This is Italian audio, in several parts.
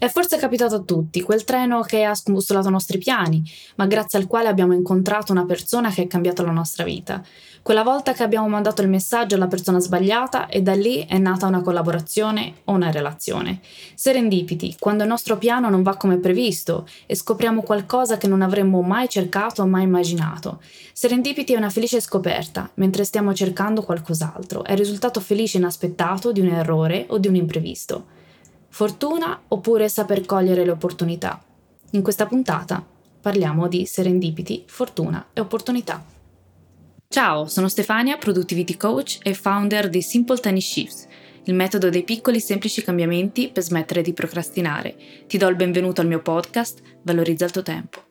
È forse capitato a tutti, quel treno che ha scombustolato i nostri piani, ma grazie al quale abbiamo incontrato una persona che ha cambiato la nostra vita. Quella volta che abbiamo mandato il messaggio alla persona sbagliata e da lì è nata una collaborazione o una relazione. Serendipiti, quando il nostro piano non va come previsto e scopriamo qualcosa che non avremmo mai cercato o mai immaginato. Serendipiti è una felice scoperta, mentre stiamo cercando qualcos'altro, è il risultato felice inaspettato di un errore o di un imprevisto. Fortuna oppure saper cogliere le opportunità? In questa puntata parliamo di serendipiti, fortuna e opportunità. Ciao, sono Stefania, Productivity Coach e founder di Simple Tiny Shifts, il metodo dei piccoli semplici cambiamenti per smettere di procrastinare. Ti do il benvenuto al mio podcast, Valorizza il tuo tempo.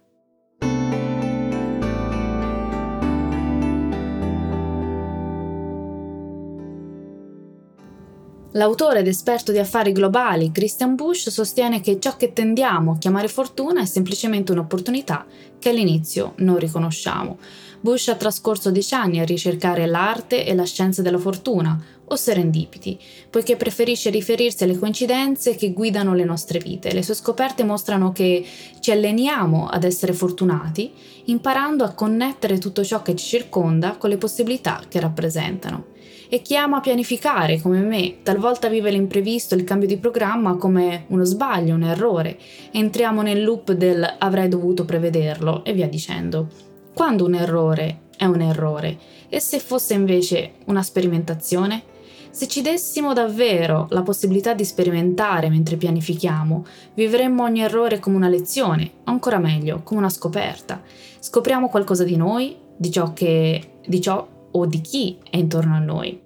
L'autore ed esperto di affari globali Christian Bush sostiene che ciò che tendiamo a chiamare fortuna è semplicemente un'opportunità che all'inizio non riconosciamo. Bush ha trascorso dieci anni a ricercare l'arte e la scienza della fortuna, o serendipiti, poiché preferisce riferirsi alle coincidenze che guidano le nostre vite. Le sue scoperte mostrano che ci alleniamo ad essere fortunati, imparando a connettere tutto ciò che ci circonda con le possibilità che rappresentano e chi ama pianificare come me talvolta vive l'imprevisto, il cambio di programma come uno sbaglio, un errore. Entriamo nel loop del avrei dovuto prevederlo e via dicendo. Quando un errore è un errore e se fosse invece una sperimentazione? Se ci dessimo davvero la possibilità di sperimentare mentre pianifichiamo, vivremmo ogni errore come una lezione, o ancora meglio, come una scoperta. Scopriamo qualcosa di noi, di ciò che di ciò o di chi è intorno a noi.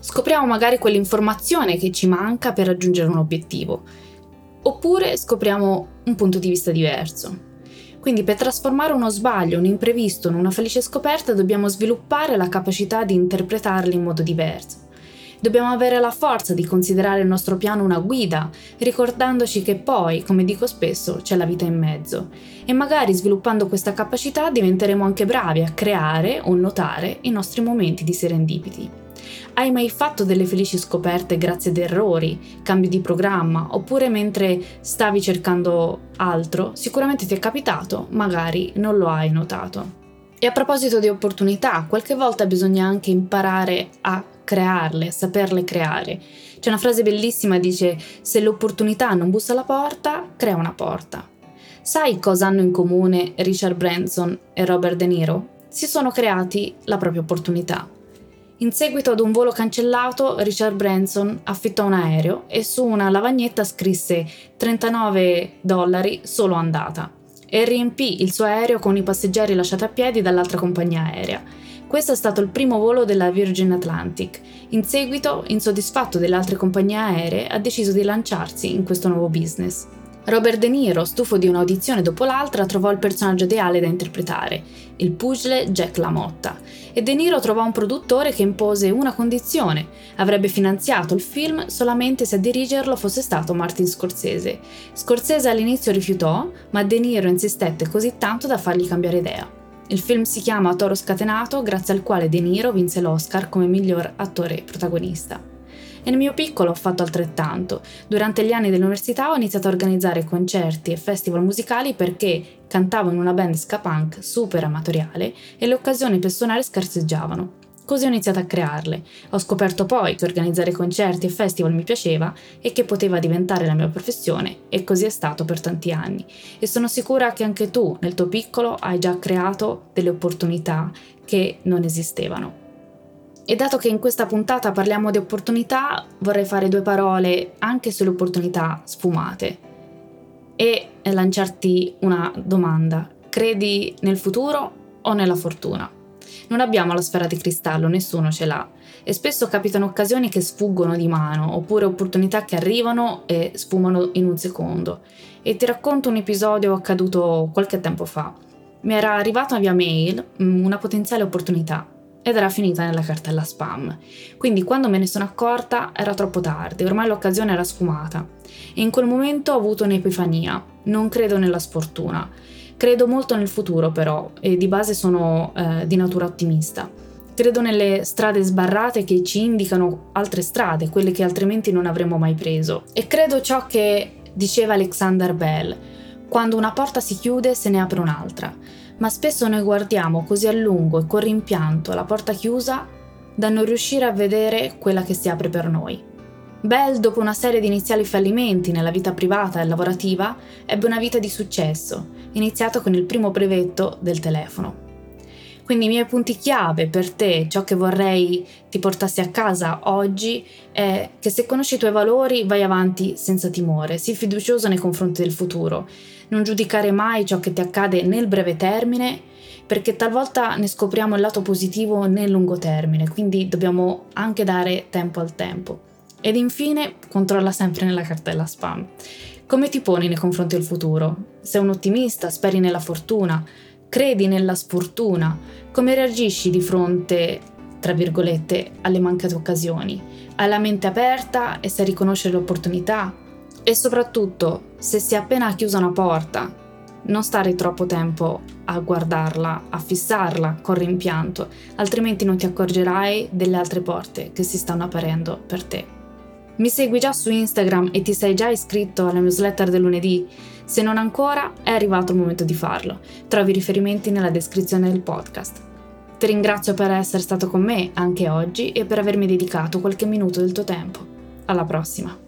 Scopriamo magari quell'informazione che ci manca per raggiungere un obiettivo, oppure scopriamo un punto di vista diverso. Quindi per trasformare uno sbaglio, un imprevisto in una felice scoperta dobbiamo sviluppare la capacità di interpretarli in modo diverso. Dobbiamo avere la forza di considerare il nostro piano una guida, ricordandoci che poi, come dico spesso, c'è la vita in mezzo. E magari sviluppando questa capacità diventeremo anche bravi a creare o notare i nostri momenti di serendipiti. Hai mai fatto delle felici scoperte grazie ad errori, cambi di programma, oppure mentre stavi cercando altro? Sicuramente ti è capitato, magari non lo hai notato. E a proposito di opportunità, qualche volta bisogna anche imparare a crearle, saperle creare. C'è una frase bellissima, dice, se l'opportunità non bussa alla porta, crea una porta. Sai cosa hanno in comune Richard Branson e Robert De Niro? Si sono creati la propria opportunità. In seguito ad un volo cancellato, Richard Branson affittò un aereo e su una lavagnetta scrisse 39 dollari solo andata e riempì il suo aereo con i passeggeri lasciati a piedi dall'altra compagnia aerea. Questo è stato il primo volo della Virgin Atlantic. In seguito, insoddisfatto delle altre compagnie aeree, ha deciso di lanciarsi in questo nuovo business. Robert De Niro, stufo di un'audizione dopo l'altra, trovò il personaggio ideale da interpretare, il pugile Jack LaMotta, e De Niro trovò un produttore che impose una condizione, avrebbe finanziato il film solamente se a dirigerlo fosse stato Martin Scorsese. Scorsese all'inizio rifiutò, ma De Niro insistette così tanto da fargli cambiare idea. Il film si chiama Toro Scatenato, grazie al quale De Niro vinse l'Oscar come miglior attore protagonista. E nel mio piccolo ho fatto altrettanto. Durante gli anni dell'università ho iniziato a organizzare concerti e festival musicali perché cantavo in una band ska punk super amatoriale e le occasioni per suonare scarseggiavano. Così ho iniziato a crearle. Ho scoperto poi che organizzare concerti e festival mi piaceva e che poteva diventare la mia professione e così è stato per tanti anni. E sono sicura che anche tu, nel tuo piccolo, hai già creato delle opportunità che non esistevano. E dato che in questa puntata parliamo di opportunità, vorrei fare due parole anche sulle opportunità sfumate e lanciarti una domanda. Credi nel futuro o nella fortuna? Non abbiamo la sfera di cristallo, nessuno ce l'ha. E spesso capitano occasioni che sfuggono di mano, oppure opportunità che arrivano e sfumano in un secondo. E ti racconto un episodio accaduto qualche tempo fa. Mi era arrivata via mail mm, una potenziale opportunità ed era finita nella cartella spam. Quindi quando me ne sono accorta era troppo tardi, ormai l'occasione era sfumata. E in quel momento ho avuto un'epifania. Non credo nella sfortuna. Credo molto nel futuro però e di base sono eh, di natura ottimista. Credo nelle strade sbarrate che ci indicano altre strade, quelle che altrimenti non avremmo mai preso. E credo ciò che diceva Alexander Bell, quando una porta si chiude se ne apre un'altra ma spesso noi guardiamo così a lungo e con rimpianto la porta chiusa da non riuscire a vedere quella che si apre per noi. Bell, dopo una serie di iniziali fallimenti nella vita privata e lavorativa, ebbe una vita di successo, iniziato con il primo brevetto del telefono. Quindi i miei punti chiave per te, ciò che vorrei ti portassi a casa oggi, è che se conosci i tuoi valori vai avanti senza timore, sii fiducioso nei confronti del futuro non giudicare mai ciò che ti accade nel breve termine, perché talvolta ne scopriamo il lato positivo nel lungo termine, quindi dobbiamo anche dare tempo al tempo. Ed infine, controlla sempre nella cartella spam. Come ti poni nei confronti del futuro? Sei un ottimista, speri nella fortuna, credi nella sfortuna? Come reagisci di fronte, tra virgolette, alle mancate occasioni? Hai la mente aperta e sai riconoscere le opportunità? E soprattutto, se si è appena chiusa una porta, non stare troppo tempo a guardarla, a fissarla con rimpianto, altrimenti non ti accorgerai delle altre porte che si stanno aprendo per te. Mi segui già su Instagram e ti sei già iscritto alla newsletter del lunedì? Se non ancora, è arrivato il momento di farlo. Trovi riferimenti nella descrizione del podcast. Ti ringrazio per essere stato con me anche oggi e per avermi dedicato qualche minuto del tuo tempo. Alla prossima!